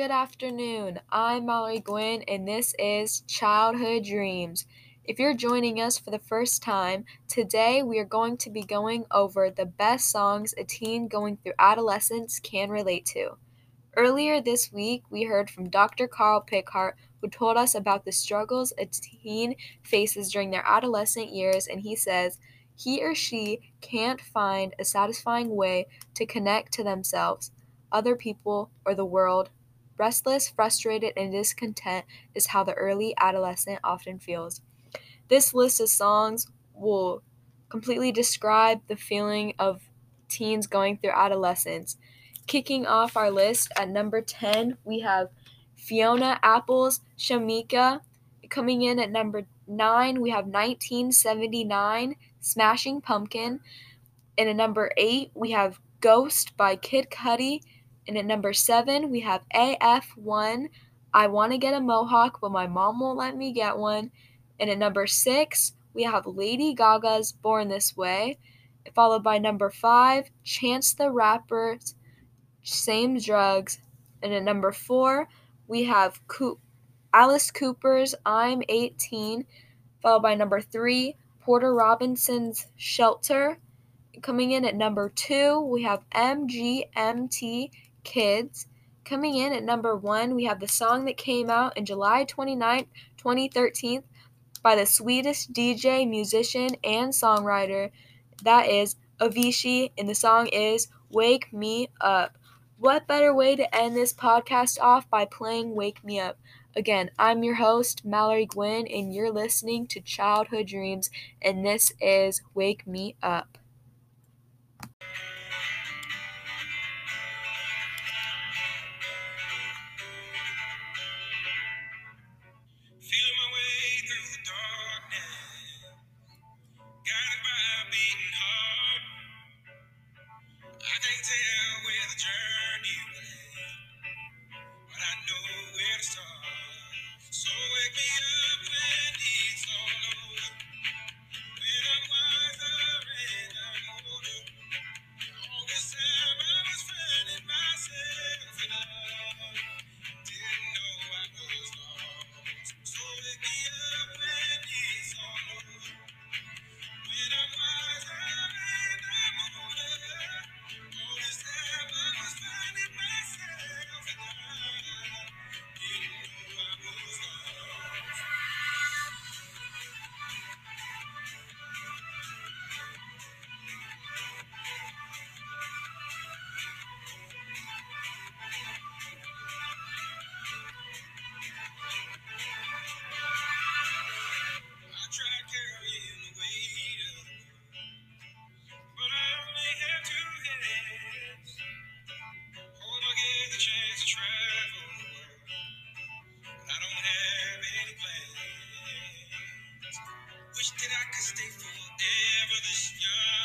good afternoon. I'm Mallory Gwynn, and this is Childhood Dreams. If you're joining us for the first time, today we are going to be going over the best songs a teen going through adolescence can relate to. Earlier this week, we heard from Dr. Carl Pickhardt, who told us about the struggles a teen faces during their adolescent years, and he says he or she can't find a satisfying way to connect to themselves, other people, or the world. Restless, frustrated, and discontent is how the early adolescent often feels. This list of songs will completely describe the feeling of teens going through adolescence. Kicking off our list at number 10, we have Fiona Apple's Shameika. Coming in at number 9, we have 1979, Smashing Pumpkin. And at number 8, we have Ghost by Kid Cudi. And at number 7, we have AF1, I Want to Get a Mohawk, but my mom won't let me get one. And at number six, we have Lady Gaga's Born This Way, followed by number five, Chance the Rapper's Same Drugs. And at number four, we have Alice Cooper's I'm 18, followed by number three, Porter Robinson's Shelter. Coming in at number two, we have MGMT Kids. Coming in at number one, we have the song that came out in July 29, 2013 by the Swedish DJ, musician, and songwriter. That is Avicii, and the song is Wake Me Up. What better way to end this podcast off by playing Wake Me Up? Again, I'm your host, Mallory Gwynn, and you're listening to Childhood Dreams, and this is Wake Me Up. Game forever this every